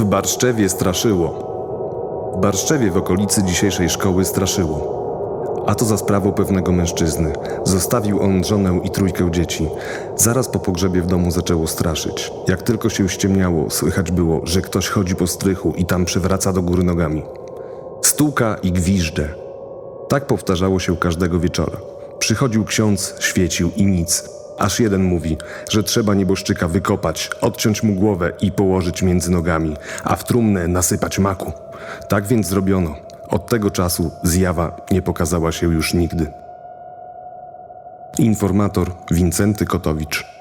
W Barszczewie straszyło. W Barszczewie w okolicy dzisiejszej szkoły straszyło. A to za sprawą pewnego mężczyzny. Zostawił on żonę i trójkę dzieci. Zaraz po pogrzebie w domu zaczęło straszyć. Jak tylko się ściemniało, słychać było, że ktoś chodzi po strychu i tam przewraca do góry nogami. Stuka i gwiżdże. Tak powtarzało się każdego wieczora. Przychodził ksiądz, świecił i nic. Aż jeden mówi, że trzeba nieboszczyka wykopać, odciąć mu głowę i położyć między nogami, a w trumnę nasypać maku. Tak więc zrobiono. Od tego czasu zjawa nie pokazała się już nigdy. Informator Wincenty Kotowicz.